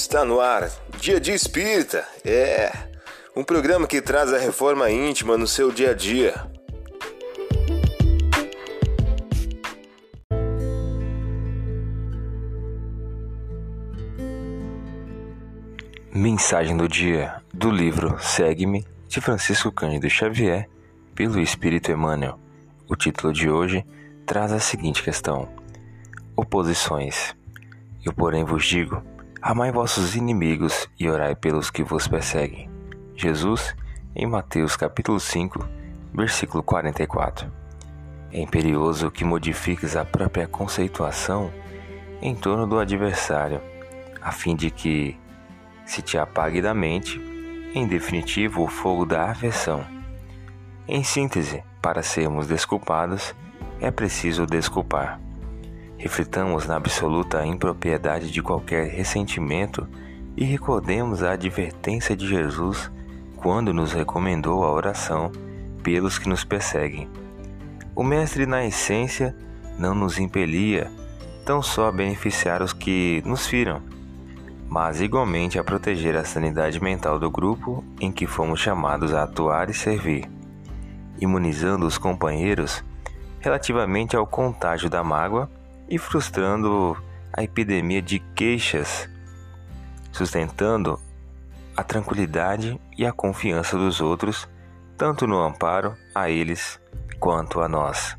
Está no ar, Dia de Espírita. É um programa que traz a reforma íntima no seu dia a dia. Mensagem do dia do livro Segue-me de Francisco Cândido Xavier pelo Espírito Emmanuel. O título de hoje traz a seguinte questão: Oposições. Eu, porém, vos digo Amai vossos inimigos e orai pelos que vos perseguem. Jesus, em Mateus capítulo 5, versículo 44. É imperioso que modifiques a própria conceituação em torno do adversário, a fim de que se te apague da mente, em definitivo, o fogo da aversão. Em síntese, para sermos desculpados, é preciso desculpar. Reflitamos na absoluta impropriedade de qualquer ressentimento e recordemos a advertência de Jesus quando nos recomendou a oração pelos que nos perseguem. O Mestre, na essência, não nos impelia tão só a beneficiar os que nos firam, mas igualmente a proteger a sanidade mental do grupo em que fomos chamados a atuar e servir, imunizando os companheiros relativamente ao contágio da mágoa e frustrando a epidemia de queixas, sustentando a tranquilidade e a confiança dos outros, tanto no amparo a eles quanto a nós.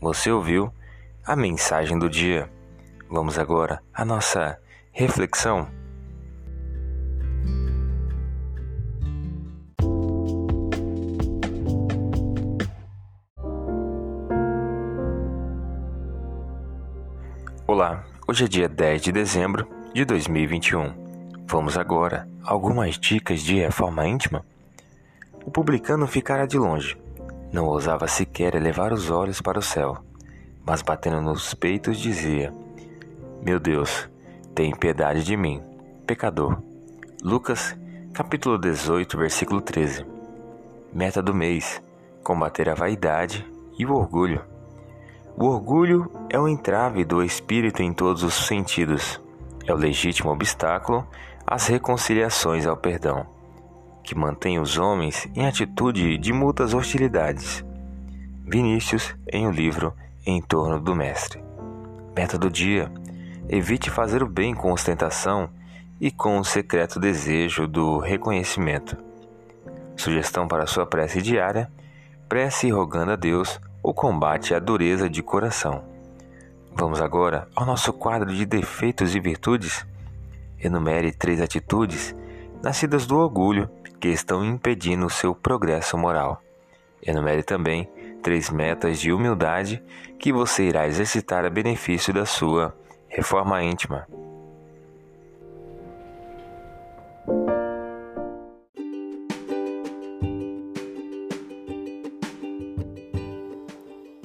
Você ouviu a mensagem do dia. Vamos agora à nossa reflexão. Olá, hoje é dia 10 de dezembro de 2021. Vamos agora a algumas dicas de reforma íntima? O publicano ficara de longe. Não ousava sequer elevar os olhos para o céu, mas batendo nos peitos dizia: Meu Deus, tem piedade de mim, pecador. Lucas, capítulo 18, versículo 13. Meta do mês: combater a vaidade e o orgulho. O orgulho é o entrave do espírito em todos os sentidos. É o legítimo obstáculo às reconciliações ao perdão, que mantém os homens em atitude de muitas hostilidades. Vinícius, em o um livro Em torno do Mestre. Meta do dia: evite fazer o bem com ostentação e com o secreto desejo do reconhecimento. Sugestão para sua prece diária: prece rogando a Deus o combate à dureza de coração. Vamos agora ao nosso quadro de defeitos e virtudes. Enumere três atitudes nascidas do orgulho que estão impedindo o seu progresso moral. Enumere também três metas de humildade que você irá exercitar a benefício da sua reforma íntima.